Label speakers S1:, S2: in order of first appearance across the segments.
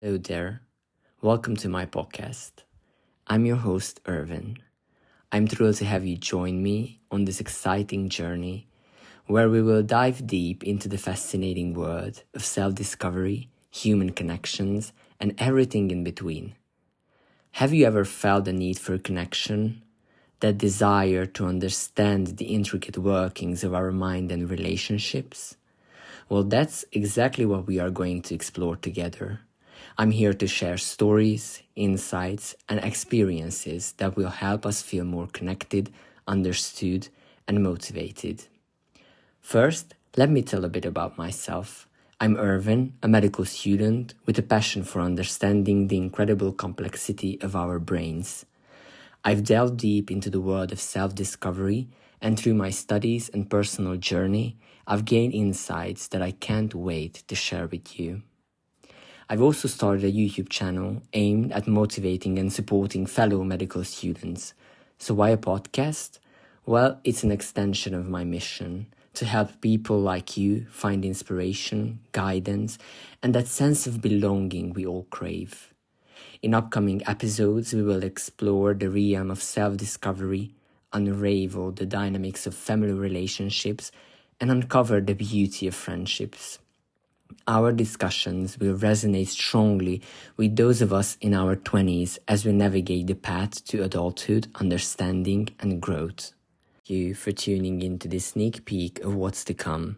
S1: Hello there. Welcome to my podcast. I'm your host, Erwin. I'm thrilled to have you join me on this exciting journey where we will dive deep into the fascinating world of self discovery, human connections, and everything in between. Have you ever felt the need for connection? That desire to understand the intricate workings of our mind and relationships? Well, that's exactly what we are going to explore together. I'm here to share stories, insights, and experiences that will help us feel more connected, understood, and motivated. First, let me tell a bit about myself. I'm Erwin, a medical student with a passion for understanding the incredible complexity of our brains. I've delved deep into the world of self discovery, and through my studies and personal journey, I've gained insights that I can't wait to share with you. I've also started a YouTube channel aimed at motivating and supporting fellow medical students. So, why a podcast? Well, it's an extension of my mission to help people like you find inspiration, guidance, and that sense of belonging we all crave. In upcoming episodes, we will explore the realm of self discovery, unravel the dynamics of family relationships, and uncover the beauty of friendships. Our discussions will resonate strongly with those of us in our 20s as we navigate the path to adulthood, understanding, and growth. Thank you for tuning into this sneak peek of what's to come.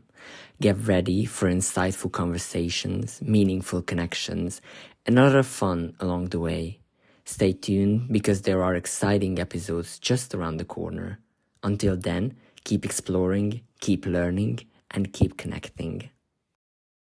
S1: Get ready for insightful conversations, meaningful connections, and other fun along the way. Stay tuned because there are exciting episodes just around the corner. Until then, keep exploring, keep learning, and keep connecting.